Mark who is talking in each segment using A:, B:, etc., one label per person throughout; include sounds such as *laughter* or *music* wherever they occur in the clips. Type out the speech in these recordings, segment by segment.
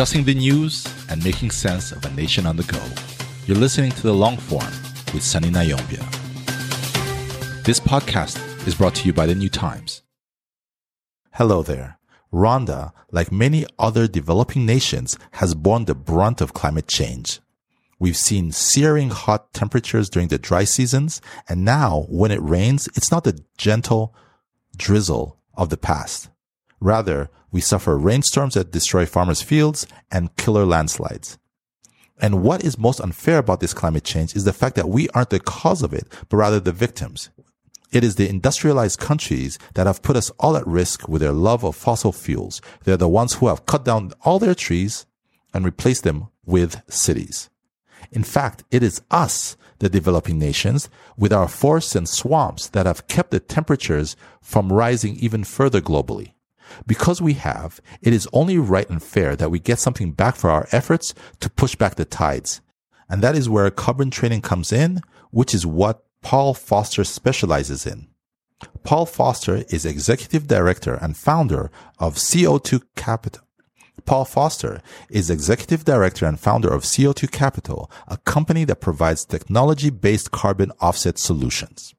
A: discussing the news and making sense of a nation on the go. You're listening to the long form with Sunny Ntayombya. This podcast is brought to you by the New Times. Hello there. Rwanda, like many other developing nations, has borne the brunt of climate change. We've seen searing hot temperatures during the dry seasons, and now when it rains, it's not the gentle drizzle of the past. Rather, we suffer rainstorms that destroy farmers' fields and killer landslides. And what is most unfair about this climate change is the fact that we aren't the cause of it, but rather the victims. It is the industrialized countries that have put us all at risk with their love of fossil fuels. They're the ones who have cut down all their trees and replaced them with cities. In fact, it is us, the developing nations, with our forests and swamps that have kept the temperatures from rising even further globally. Because we have, it is only right and fair that we get something back for our efforts to push back the tides. And that is where carbon trading comes in, which is what Paul Foster specializes in. Paul Foster is executive director and founder of CO2 Capital. Paul Foster is executive director and founder of CO2 Capital, a company that provides technology-based carbon offset solutions.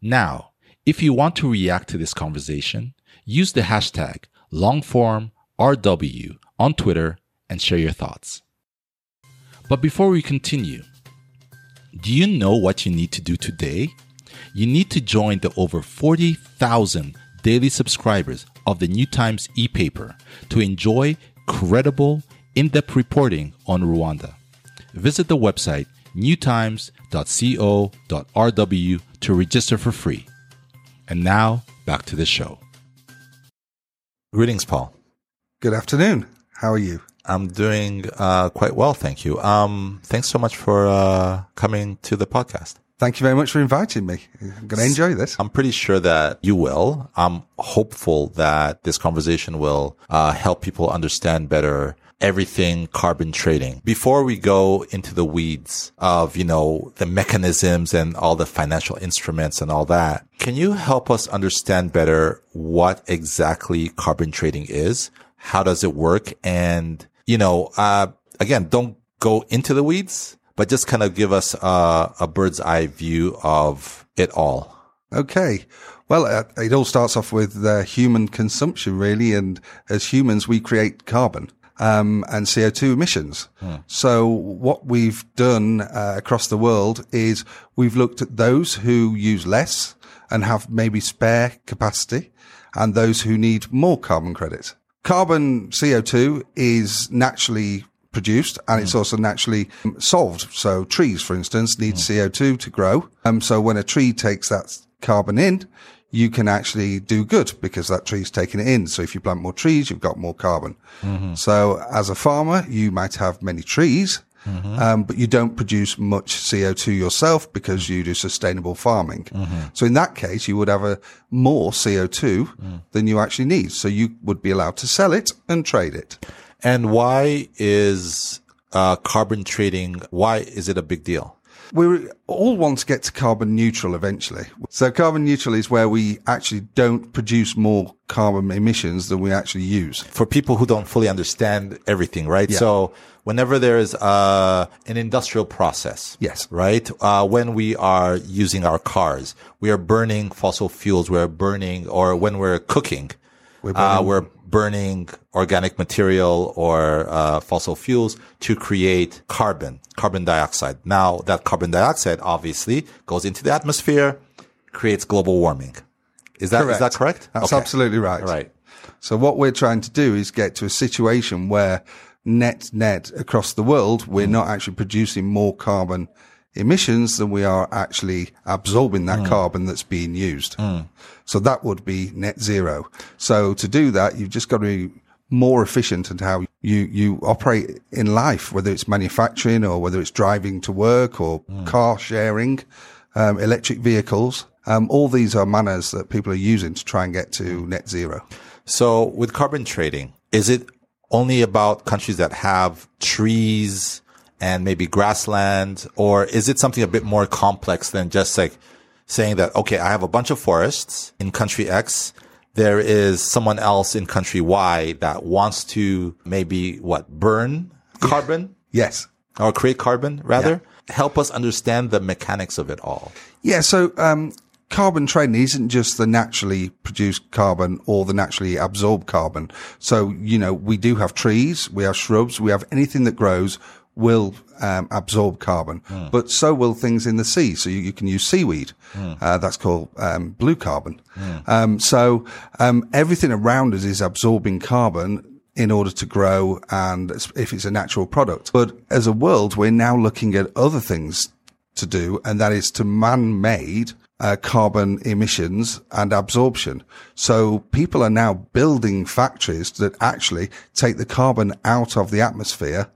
A: Now, if you want to react to this conversation, use the hashtag longformRW on Twitter and share your thoughts. But before we continue, do you know what you need to do today? You need to join the over 40,000 daily subscribers of the New Times e-paper to enjoy credible, in-depth reporting on Rwanda. Visit the website newtimes.co.rw to register for free. And now, back to the show. Greetings, Paul.
B: Good afternoon. How are you?
A: I'm doing uh, quite well, thank you. Um, thanks so much for uh, coming to the podcast.
B: Thank you very much for inviting me. I'm going to enjoy this.
A: I'm pretty sure that you will. I'm hopeful that this conversation will uh, help people understand better everything carbon trading. Before we go into the weeds of, you know, the mechanisms and all the financial instruments and all that, can you help us understand better what exactly carbon trading is? How does it work? And, you know, uh, again, don't go into the weeds, but just kind of give us a bird's eye view of it all.
B: Okay. Well, uh, it all starts off with uh, human consumption, really. And as humans, we create carbon. Um, and CO2 emissions. Hmm. So what we've done uh, across the world is we've looked at those who use less and have maybe spare capacity and those who need more carbon credits. Carbon CO2 is naturally produced and mm. it's also naturally solved. So trees, for instance, need mm. CO2 to grow. Um, so when a tree takes that carbon in, you can actually do good because that tree's taking it in. So if you plant more trees, you've got more carbon. Mm-hmm. So as a farmer, you might have many trees, mm-hmm. um, but you don't produce much CO2 yourself because you do sustainable farming. Mm-hmm. So in that case, you would have a more CO2 mm. than you actually need. So you would be allowed to sell it and trade it.
A: And why is uh, carbon trading? Why is it a big deal?
B: We all want to get to carbon neutral eventually. So carbon neutral is where we actually don't produce more carbon emissions than we actually use.
A: For people who don't fully understand everything, right? Yeah. So whenever there is uh, an industrial process,
B: yes,
A: right? Uh, when we are using our cars, we are burning fossil fuels. We're burning, or when we're cooking, we're burning, uh, we're burning organic material or uh, fossil fuels to create carbon, carbon dioxide. Now that carbon dioxide obviously goes into the atmosphere, creates global warming. Is that, is that correct?
B: That's okay. absolutely right.
A: Right.
B: So what we're trying to do is get to a situation where net net across the world, we're mm. not actually producing more carbon emissions than we are actually absorbing that mm. carbon that's being used. Mm. So that would be net zero. So to do that, you've just got to be more efficient at how you, you operate in life, whether it's manufacturing or whether it's driving to work or mm. car sharing, um, electric vehicles. Um, all these are manners that people are using to try and get to net zero.
A: So with carbon trading, is it only about countries that have trees, and maybe grassland? Or is it something a bit more complex than just like saying that, okay, I have a bunch of forests in country X there is someone else in country Y that wants to maybe what burn carbon
B: Yes.
A: or create carbon rather. Help us understand the mechanics of it all.
B: Yeah. So, um, carbon trading isn't just the naturally produced carbon or the naturally absorbed carbon. So, you know, we do have trees, we have shrubs, we have anything that grows will um, absorb carbon, but so will things in the sea. So you, you can use seaweed. Uh, that's called um, blue carbon. Um, so um, everything around us is absorbing carbon in order to grow and if it's a natural product. But as a world, we're now looking at other things to do, and that is to man-made uh, carbon emissions and absorption. So people are now building factories that actually take the carbon out of the atmosphere,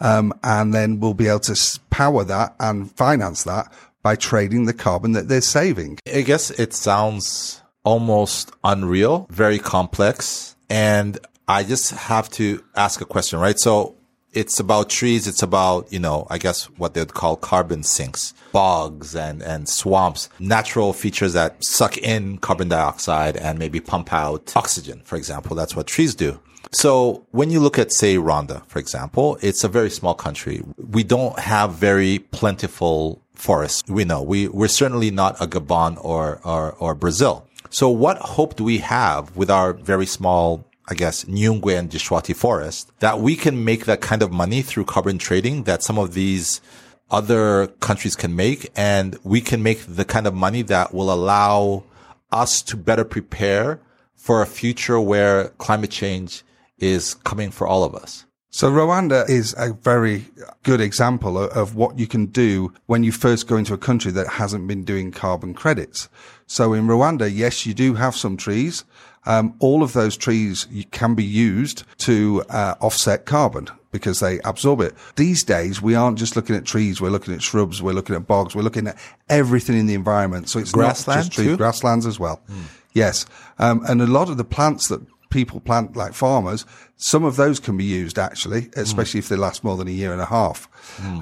B: um, and then we'll be able to power that and finance that by trading the carbon that they're saving.
A: I guess it sounds almost unreal, very complex. And I just have to ask a question, right? So it's about trees. It's about, you know, I guess what they'd call carbon sinks, bogs and, and swamps, natural features that suck in carbon dioxide and maybe pump out oxygen, for example. That's what trees do. So when you look at, say, Rwanda, for example, it's a very small country. We don't have very plentiful forests. We know we, we're certainly not a Gabon or, or, or Brazil. So what hope do we have with our very small, I guess, Nyungwe and Gishwati forest that we can make that kind of money through carbon trading that some of these other countries can make and we can make the kind of money that will allow us to better prepare for a future where climate change is coming for all of us.
B: So Rwanda is a very good example of, of what you can do when you first go into a country that hasn't been doing carbon credits. So in Rwanda, yes, you do have some trees. Um, all of those trees can be used to uh, offset carbon because they absorb it. These days, we aren't just looking at trees. We're looking at shrubs. We're looking at bogs. We're looking at everything in the environment. So it's
A: Grassland
B: not just trees,
A: too?
B: grasslands as well. Yes. Um, and a lot of the plants that people plant like farmers, some of those can be used actually, especially if they last more than a year and a half.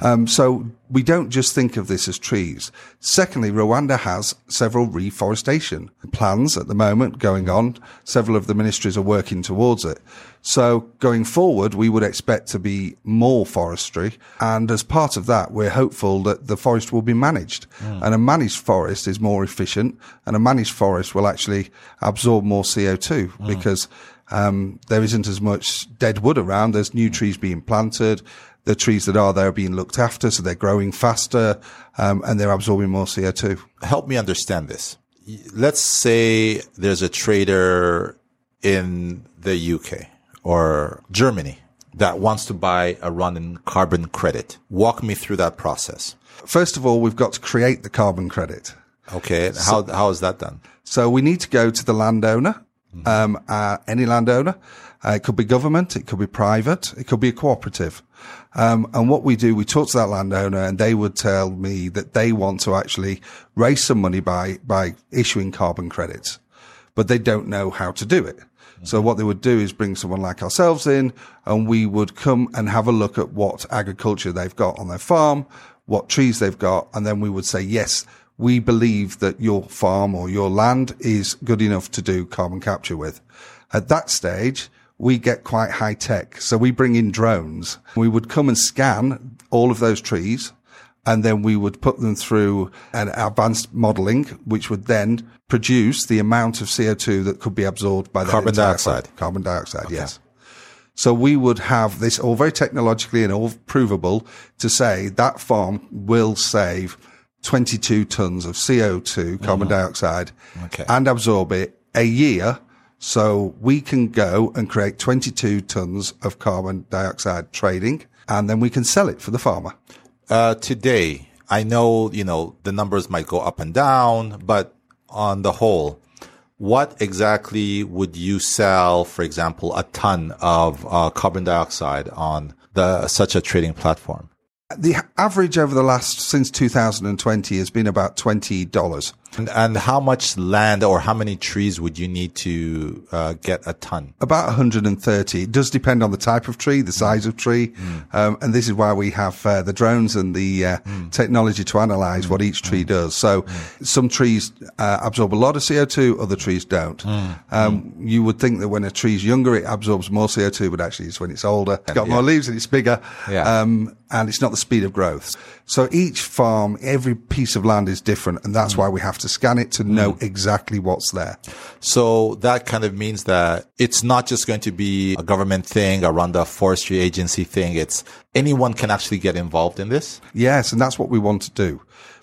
B: Um, so we don't just think of this as trees. Secondly, Rwanda has several reforestation plans at the moment going on. Several of the ministries are working towards it. So going forward, we would expect to be more forestry. And as part of that, we're hopeful that the forest will be managed. And a managed forest is more efficient and a managed forest will actually absorb more CO2 because um, there isn't as much dead wood around. There's new trees being planted. The trees that are there are being looked after, so they're growing faster um, and they're absorbing more CO2.
A: Help me understand this. Let's say there's a trader in the UK or Germany that wants to buy a Rwandan carbon credit. Walk me through that process.
B: First of all, we've got to create the carbon credit.
A: Okay. How, how is that done?
B: So we need to go to the landowner, um, uh, any landowner. Uh, it could be government, it could be private, it could be a cooperative. Um, and what we do, we talk to that landowner and they would tell me that they want to actually raise some money by, by issuing carbon credits, but they don't know how to do it. So what they would do is bring someone like ourselves in and we would come and have a look at what agriculture they've got on their farm, what trees they've got. And then we would say, yes, we believe that your farm or your land is good enough to do carbon capture with. At that stage, we get quite high tech. So we bring in drones. We would come and scan all of those trees and then we would put them through an advanced modeling, which would then produce the amount of CO2 that could be absorbed by the
A: Carbon dioxide.
B: Carbon dioxide, yes. So we would have this all very technologically and all provable to say that farm will save 22 tons of CO2, carbon mm. dioxide,
A: Okay.
B: and absorb it a year. So we can go and create 22 tons of carbon dioxide trading and then we can sell it for the farmer.
A: Uh, today, I know, you know, the numbers might go up and down, but on the whole, what exactly would you sell, for example, a ton of uh, carbon dioxide on the such a trading platform?
B: The average over the last, since 2020 has been about $20.
A: And, and how much land or how many trees would you need to uh, get a ton?
B: About 130. It does depend on the type of tree, the size of tree. Mm. Um, and this is why we have uh, the drones and the uh, mm. technology to analyze mm. what each tree does. So some trees uh, absorb a lot of CO2, other trees don't. Um, you would think that when a tree's younger, it absorbs more CO2, but actually it's when it's older. It's got yeah. more leaves and it's bigger. Yeah. Um, and it's not the speed of growth. So each farm, every piece of land is different. And that's mm. why we have to scan it to know mm. exactly what's there.
A: So that kind of means that it's not just going to be a government thing around the forestry agency thing. It's anyone can actually get involved in this.
B: Yes. And that's what we want to do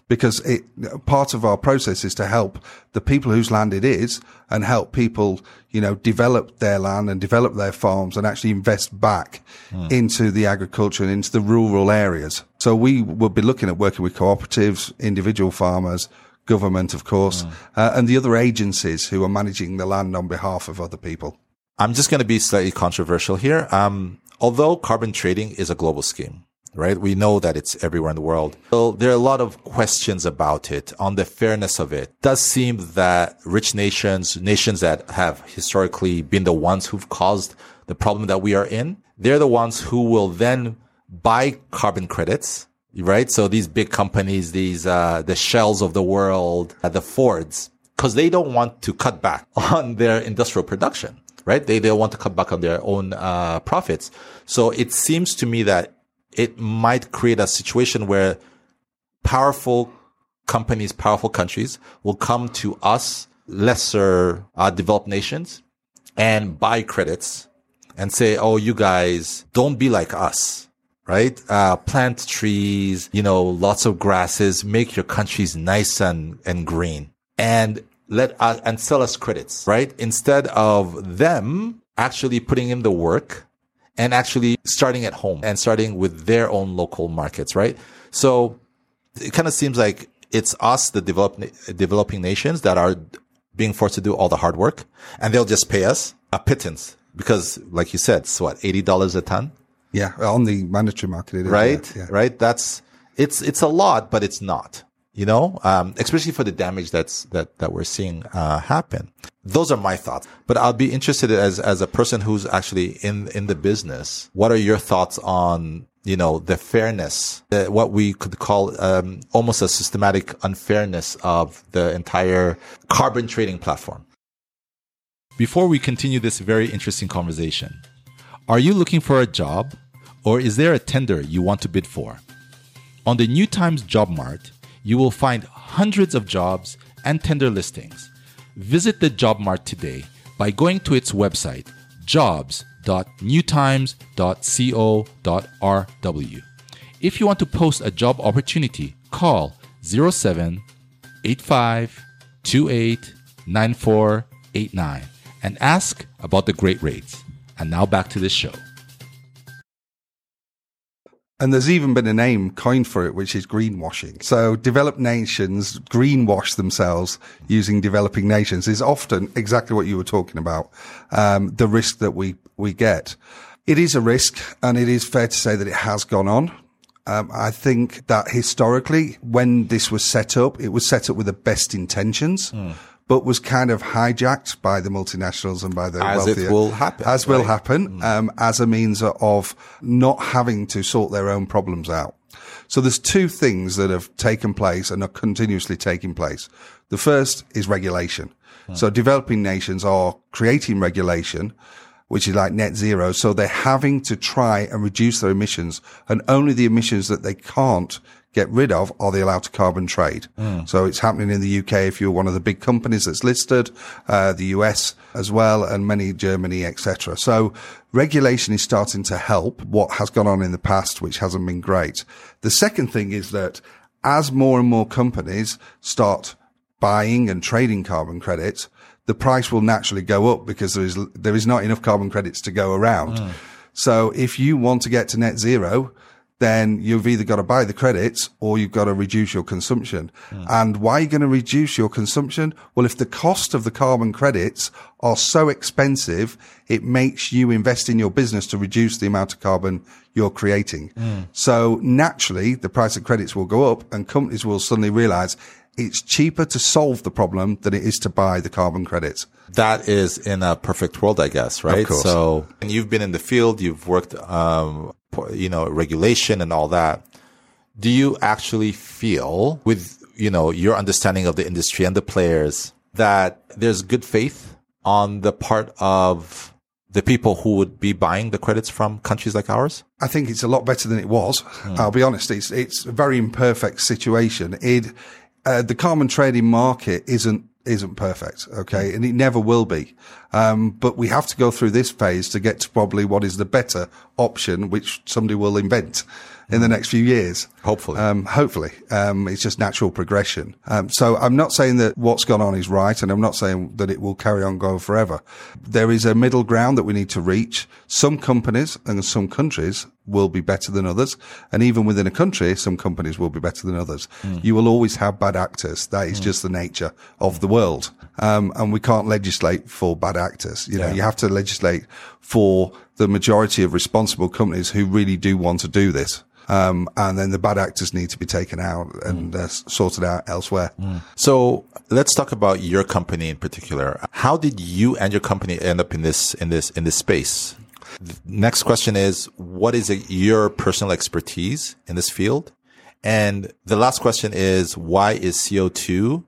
B: because it, part of our process is to help the people whose land it is and help people, you know, develop their land and develop their farms and actually invest back mm. into the agriculture and into the rural areas. So we will be looking at working with cooperatives, individual farmers, government, of course, mm. uh, and the other agencies who are managing the land on behalf of other people.
A: I'm just going to be slightly controversial here. Um, although carbon trading is a global scheme, right? We know that it's everywhere in the world. So there are a lot of questions about it on the fairness of it. it. Does seem that rich nations, nations that have historically been the ones who've caused the problem that we are in, they're the ones who will then buy carbon credits, right? So these big companies, these, uh, the shells of the world, uh, the Fords, because they don't want to cut back *laughs* on their industrial production. Right? They, they want to cut back on their own, uh, profits. So it seems to me that it might create a situation where powerful companies, powerful countries will come to us, lesser uh, developed nations, and buy credits and say, "Oh, you guys don't be like us." Right? Uh, plant trees, you know, lots of grasses, make your countries nice and, and green and let us, and sell us credits, right? Instead of them actually putting in the work and actually starting at home and starting with their own local markets, right? So it kind of seems like it's us, the develop, developing nations that are being forced to do all the hard work and they'll just pay us a pittance because like you said, it's what, $80 a ton?
B: Yeah. On the mandatory market.
A: right.
B: Yeah.
A: Right. That's, it's, it's a lot, but it's not you know, um, especially for the damage that's that that we're seeing uh, happen. Those are my thoughts, but I'll be interested as as a person who's actually in in the business. What are your thoughts on you know the fairness, the, what we could call um, almost a systematic unfairness of the entire carbon trading platform? Before we continue this very interesting conversation, are you looking for a job, or is there a tender you want to bid for? On the New Times Job Mart you will find hundreds of jobs and tender listings. Visit the Job Mart today by going to its website, jobs.newtimes.co.rw. If you want to post a job opportunity, call 07 85 28 9489 and ask about the great rates. And now back to the show.
B: And there's even been a name coined for it, which is greenwashing. So developed nations greenwash themselves using developing nations is often exactly what you were talking about. Um, the risk that we, we get. It is a risk and it is fair to say that it has gone on. Um, I think that historically, when this was set up, it was set up with the best intentions. Mm but was kind of hijacked by the multinationals and by the
A: as
B: wealthier,
A: it will happen,
B: as right? will happen, mm. um, as a means of not having to sort their own problems out. So there's two things that have taken place and are continuously taking place. The first is regulation. Mm. So developing nations are creating regulation, which is like net zero. So they're having to try and reduce their emissions and only the emissions that they can't get rid of, are they allowed to carbon trade? Mm. So it's happening in the UK if you're one of the big companies that's listed, uh, the US as well, and many Germany, etc. So regulation is starting to help what has gone on in the past, which hasn't been great. The second thing is that as more and more companies start buying and trading carbon credits, the price will naturally go up because there is there is not enough carbon credits to go around. Mm. So if you want to get to net zero, then you've either got to buy the credits or you've got to reduce your consumption. Mm. And why are you going to reduce your consumption? Well, if the cost of the carbon credits are so expensive, it makes you invest in your business to reduce the amount of carbon you're creating. Mm. So naturally, the price of credits will go up and companies will suddenly realize it's cheaper to solve the problem than it is to buy the carbon credits.
A: That is in a perfect world, I guess, right?
B: course.
A: So and you've been in the field, you've worked, um, you know, regulation and all that. Do you actually feel with, you know, your understanding of the industry and the players that there's good faith on the part of the people who would be buying the credits from countries like ours?
B: I think it's a lot better than it was. I'll be honest. It's, it's a very imperfect situation. It, uh, the carbon trading market isn't isn't perfect, okay, and it never will be. Um, but we have to go through this phase to get to probably what is the better option, which somebody will invent in the next few years.
A: Hopefully.
B: Um, hopefully. Um, it's just natural progression. Um, so I'm not saying that what's gone on is right, and I'm not saying that it will carry on going forever. There is a middle ground that we need to reach. Some companies and some countries will be better than others. And even within a country, some companies will be better than others. You will always have bad actors. That is just the nature of the world. Um, and we can't legislate for bad actors. You know,
A: Yeah.
B: you have to legislate for the majority of responsible companies who really do want to do this. Um, and then the bad actors need to be taken out and uh, sorted out elsewhere.
A: So let's talk about your company in particular. How did you and your company end up in this, in this, in this space? The next question is, what is it, your personal expertise in this field? And the last question is, why is CO2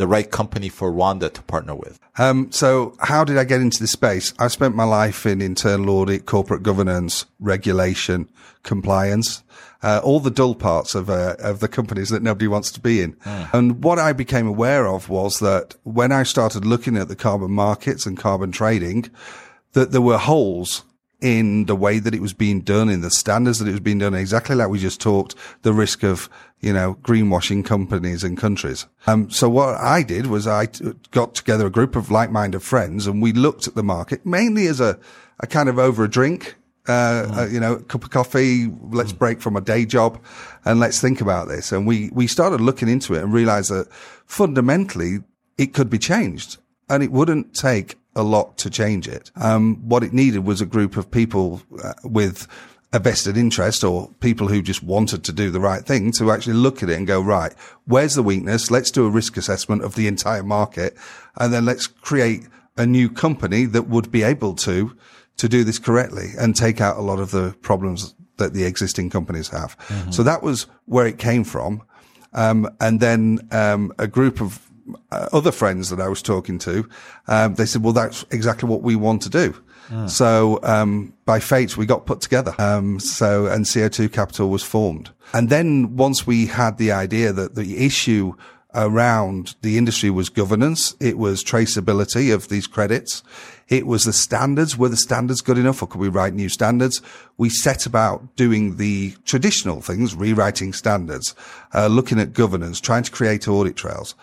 A: the right company for Rwanda to partner with?
B: Um, so how did I get into this space? I spent my life in internal audit, corporate governance, regulation, compliance, uh, all the dull parts of, uh, of the companies that nobody wants to be in. And what I became aware of was that when I started looking at the carbon markets and carbon trading, that there were holes in the way that it was being done, in the standards that it was being done, exactly like we just talked, the risk of, you know, greenwashing companies and countries. Um, so what I did was I t- got together a group of like-minded friends and we looked at the market mainly as a, a kind of over a drink. Uh, uh, you know, a cup of coffee, let's break from a day job and let's think about this. And we, we started looking into it and realized that fundamentally it could be changed and it wouldn't take a lot to change it. Um, what it needed was a group of people uh, with a vested interest or people who just wanted to do the right thing to actually look at it and go, right, where's the weakness? Let's do a risk assessment of the entire market. And then let's create a new company that would be able to, to do this correctly and take out a lot of the problems that the existing companies have. So that was where it came from. Um, and then, um, a group of other friends that I was talking to, um, they said, well, that's exactly what we want to do. So, um, by fate, we got put together. Um, so, and CO2 Capital was formed. And then once we had the idea that the issue around the industry was governance, it was traceability of these credits. It was the standards. Were the standards good enough or could we write new standards? We set about doing the traditional things, rewriting standards, uh, looking at governance, trying to create audit trails.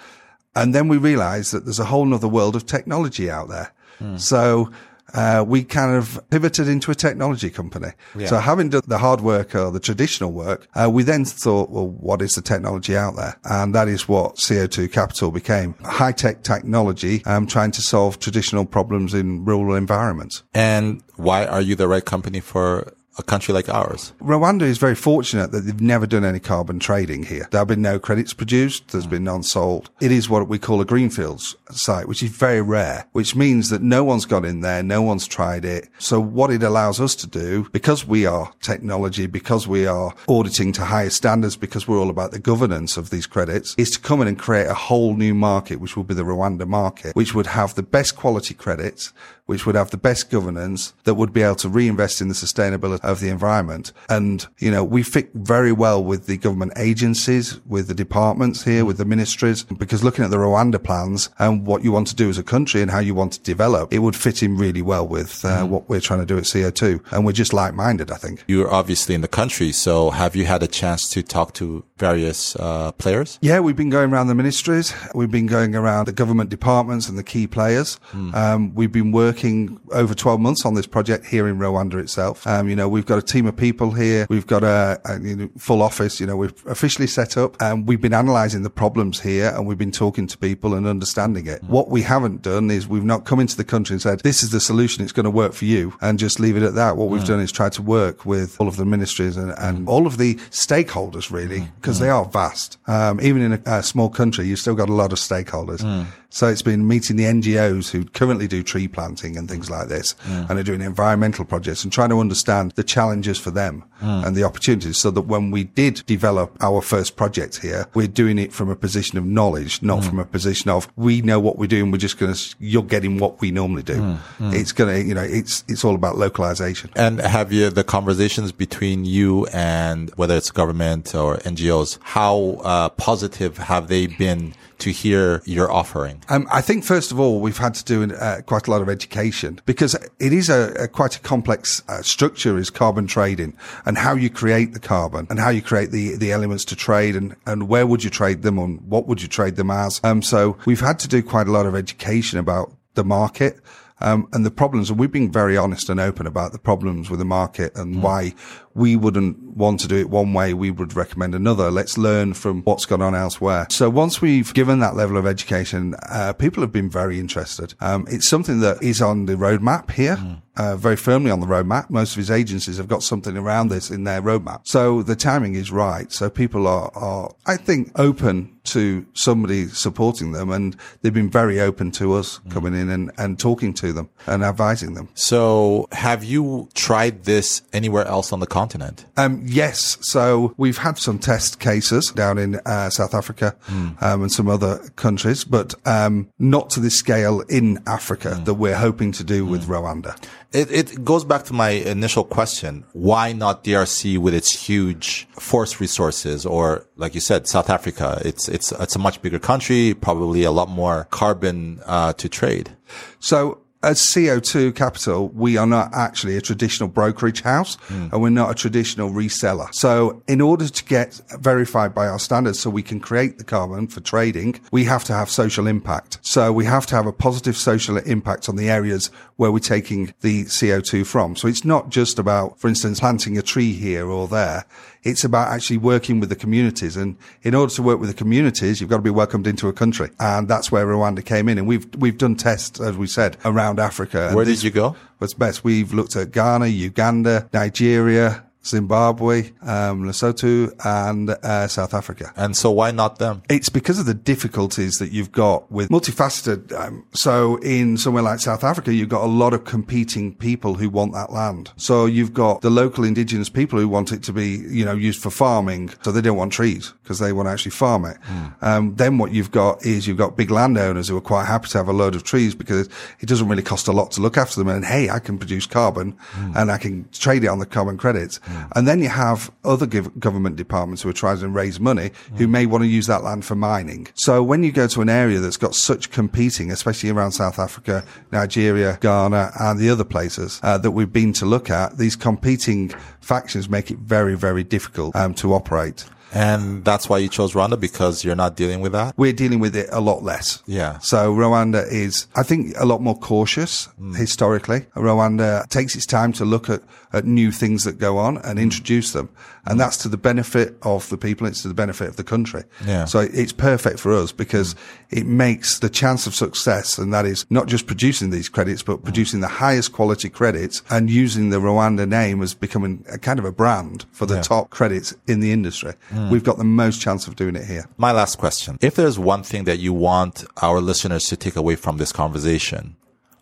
B: And then we realized that there's a whole other world of technology out there. So, uh, we kind of pivoted into a technology company. So having done the hard work or the traditional work, uh, we then thought, well, what is the technology out there? And that is what CO2 Capital became. High tech technology, um, trying to solve traditional problems in rural environments.
A: And why are you the right company for a country like ours?
B: Rwanda is very fortunate that they've never done any carbon trading here. There have been no credits produced. There's been none sold. It is what we call a greenfields site, which is very rare, which means that no one's gone in there. No one's tried it. So what it allows us to do, because we are technology, because we are auditing to higher standards, because we're all about the governance of these credits, is to come in and create a whole new market, which will be the Rwanda market, which would have the best quality credits, which would have the best governance that would be able to reinvest in the sustainability of the environment. And, you know, we fit very well with the government agencies, with the departments here, with the ministries, because looking at the Rwanda plans and what you want to do as a country and how you want to develop, it would fit in really well with uh, what we're trying to do at CO2. And we're just like-minded, I think.
A: You're obviously in the country, so have you had a chance to talk to various uh, players?
B: Yeah, we've been going around the ministries. We've been going around the government departments and the key players. Um, we've been working over 12 months on this project here in Rwanda itself. Um, you know, we've got a team of people here. We've got a, a you know, full office. You know, we've officially set up and we've been analysing the problems here and we've been talking to people and understanding it. What we haven't done is we've not come into the country and said, this is the solution. It's going to work for you and just leave it at that. What we've done is try to work with all of the ministries and, and all of the stakeholders really because they are vast. Um, even in a, a, small country, you've still got a lot of stakeholders. Hmm. So it's been meeting the NGOs who currently do tree planting and things like this hmm. and are doing environmental projects and trying to understand the challenges for them hmm. and the opportunities so that when we did develop our first project here, we're doing it from a position of knowledge, not from a position of we know what we're doing. We're just going to, you're getting what we normally do. It's going to, you know, it's, it's all about localization.
A: And have you, the conversations between you and whether it's government or NGOs, how uh, positive have they been to hear your offering?
B: Um, I think first of all, we've had to do uh, quite a lot of education because it is a, a quite a complex uh, structure is carbon trading and how you create the carbon and how you create the, the elements to trade and, and where would you trade them and what would you trade them as. Um, so we've had to do quite a lot of education about the market. Um, and the problems, and we've been very honest and open about the problems with the market and mm. why we wouldn't want to do it one way. We would recommend another. Let's learn from what's gone on elsewhere. So once we've given that level of education, uh, people have been very interested. Um, it's something that is on the roadmap here. Mm. Uh, very firmly on the roadmap. Most of his agencies have got something around this in their roadmap. So the timing is right. So people are, are, I think, open to somebody supporting them and they've been very open to us mm. coming in and, and talking to them and advising them.
A: So have you tried this anywhere else on the continent?
B: Um, yes. So we've had some test cases down in uh, South Africa mm. um, and some other countries, but um, not to the scale in Africa mm. that we're hoping to do with Rwanda.
A: It, it goes back to my initial question. Why not DRC with its huge force resources or like you said, South Africa? It's, it's, it's it's a much bigger country, probably a lot more carbon, uh, to trade.
B: So as CO2 Capital, we are not actually a traditional brokerage house mm. and we're not a traditional reseller. So in order to get verified by our standards so we can create the carbon for trading, we have to have social impact. So we have to have a positive social impact on the areas where we're taking the CO2 from. So it's not just about, for instance, planting a tree here or there. It's about actually working with the communities. And in order to work with the communities, you've got to be welcomed into a country. And that's where Rwanda came in. And we've, we've done tests, as we said, around Africa.
A: Where did you go?
B: What's best? We've looked at Ghana, Uganda, Nigeria, Zimbabwe, um, Lesotho, and uh, South Africa.
A: And so, why not them?
B: It's because of the difficulties that you've got with multifaceted. Um, so, in somewhere like South Africa, you've got a lot of competing people who want that land. So, you've got the local indigenous people who want it to be, you know, used for farming. So, they don't want trees because they want to actually farm it. Mm. Um, then, what you've got is you've got big landowners who are quite happy to have a load of trees because it doesn't really cost a lot to look after them. And hey, I can produce carbon mm. and I can trade it on the carbon credits. Mm. And then you have other government departments who are trying to raise money who may want to use that land for mining. So when you go to an area that's got such competing, especially around South Africa, Nigeria, Ghana, and the other places uh, that we've been to look at, these competing factions make it very, very difficult um, to operate.
A: And that's why you chose Rwanda because you're not dealing with that?
B: We're dealing with it a lot less.
A: Yeah.
B: So Rwanda is, I think, a lot more cautious mm. historically. Rwanda takes its time to look at, at new things that go on and introduce them. And that's to the benefit of the people. It's to the benefit of the country.
A: Yeah.
B: So it's perfect for us because it makes the chance of success. And that is not just producing these credits, but producing the highest quality credits and using the Rwanda name as becoming a kind of a brand for the yeah. top credits in the industry. Mm. Hmm. We've got the most chance of doing it here.
A: My last question. If there's one thing that you want our listeners to take away from this conversation,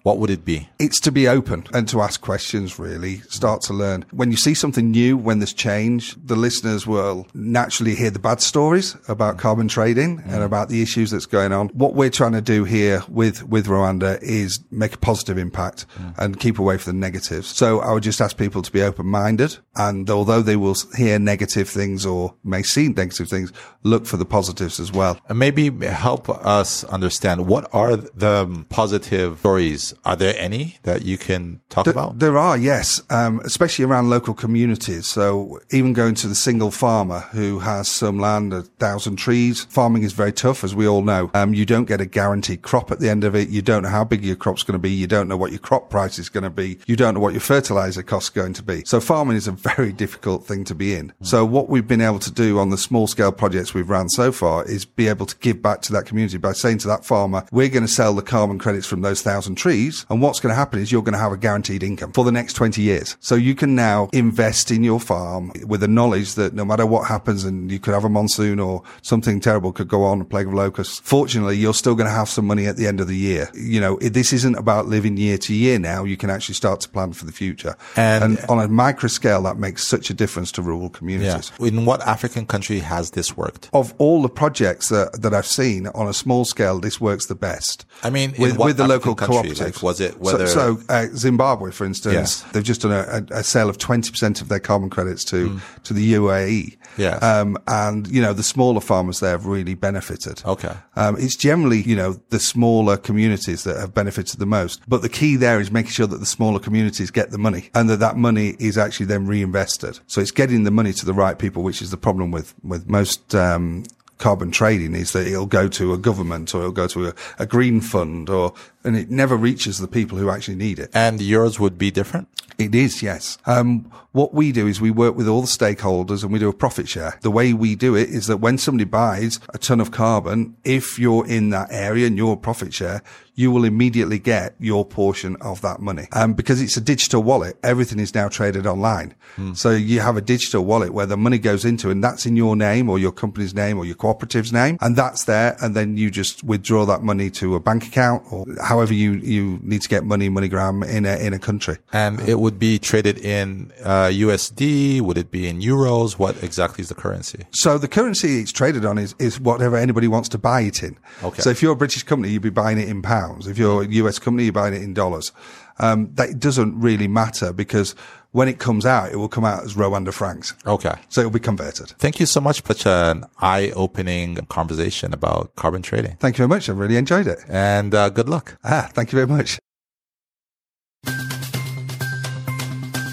A: what would it be?
B: It's to be open and to ask questions, really. Start to learn. When you see something new, when there's change, the listeners will naturally hear the bad stories about carbon trading mm. and about the issues that's going on. What we're trying to do here with, with Rwanda is make a positive impact mm. and keep away from the negatives. So I would just ask people to be open minded. And although they will hear negative things or may see negative things, look for the positives as well.
A: And maybe help us understand what are the positive stories are there any that you can talk
B: there,
A: about?
B: There are, yes, um, especially around local communities. So even going to the single farmer who has some land, a thousand trees, farming is very tough, as we all know. Um, you don't get a guaranteed crop at the end of it. You don't know how big your crop's going to be. You don't know what your crop price is going to be. You don't know what your fertilizer cost is going to be. So farming is a very *laughs* difficult thing to be in. Mm. So what we've been able to do on the small scale projects we've ran so far is be able to give back to that community by saying to that farmer, we're going to sell the carbon credits from those thousand trees And what's going to happen is you're going to have a guaranteed income for the next 20 years. So you can now invest in your farm with the knowledge that no matter what happens and you could have a monsoon or something terrible could go on, a plague of locusts. Fortunately, you're still going to have some money at the end of the year. You know, this isn't about living year to year now. You can actually start to plan for the future.
A: And-
B: and on a micro scale, that makes such a difference to rural communities.
A: Yeah. In what African country has this worked?
B: Of all the projects that, that I've seen on a small scale, this works the best.
A: I mean,
B: with, with the
A: African
B: local
A: country? Like, was it
B: So-
A: whether-
B: so? uh, Zimbabwe, for instance,
A: Yes.
B: they've just done a, a, sale of twenty percent of their carbon credits to to the UAE.
A: Yes.
B: um, and you know the smaller farmers there have really benefited.
A: Okay.
B: Um, it's generally, you know, the smaller communities that have benefited the most. But the key there is making sure that the smaller communities get the money and that that money is actually then reinvested. So it's getting the money to the right people, which is the problem with, with most, um, carbon trading is that it'll go to a government or it'll go to a, a green fund or, and it never reaches the people who actually need it.
A: And yours would be different?
B: It is, yes. Um, what we do is we work with all the stakeholders and we do a profit share. The way we do it is that when somebody buys a ton of carbon, if you're in that area and you're a profit share, you will immediately get your portion of that money. Um, because it's a digital wallet, everything is now traded online. So you have a digital wallet where the money goes into and that's in your name or your company's name or your cooperative's name and that's there. And then you just withdraw that money to a bank account or however you, you need to get money, MoneyGram in a, in a country.
A: And it would be traded in uh, USD? Would it be in euros? What exactly is the currency?
B: So the currency it's traded on is, is whatever anybody wants to buy it in.
A: Okay.
B: So if you're a British company, you'd be buying it in pounds. If you're a US company, you're buying it in dollars. Um, that doesn't really matter because when it comes out, it will come out as Rwanda francs.
A: Okay.
B: So it'll be converted.
A: Thank you so much for such an eye-opening conversation about carbon trading.
B: Thank you very much. I really enjoyed it.
A: And uh, good luck.
B: Ah, thank you very much.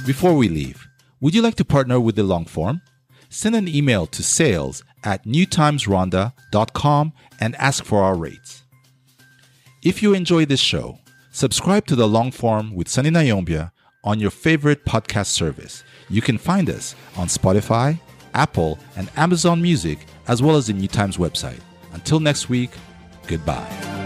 A: Before we leave, would you like to partner with the long form? Send an email to sales at newtimesrwanda.com and ask for our rates. If you enjoy this show, subscribe to the long form with Sunny Ntayombya on your favorite podcast service. You can find us on Spotify, Apple, and Amazon Music, as well as the New Times website. Until next week, goodbye.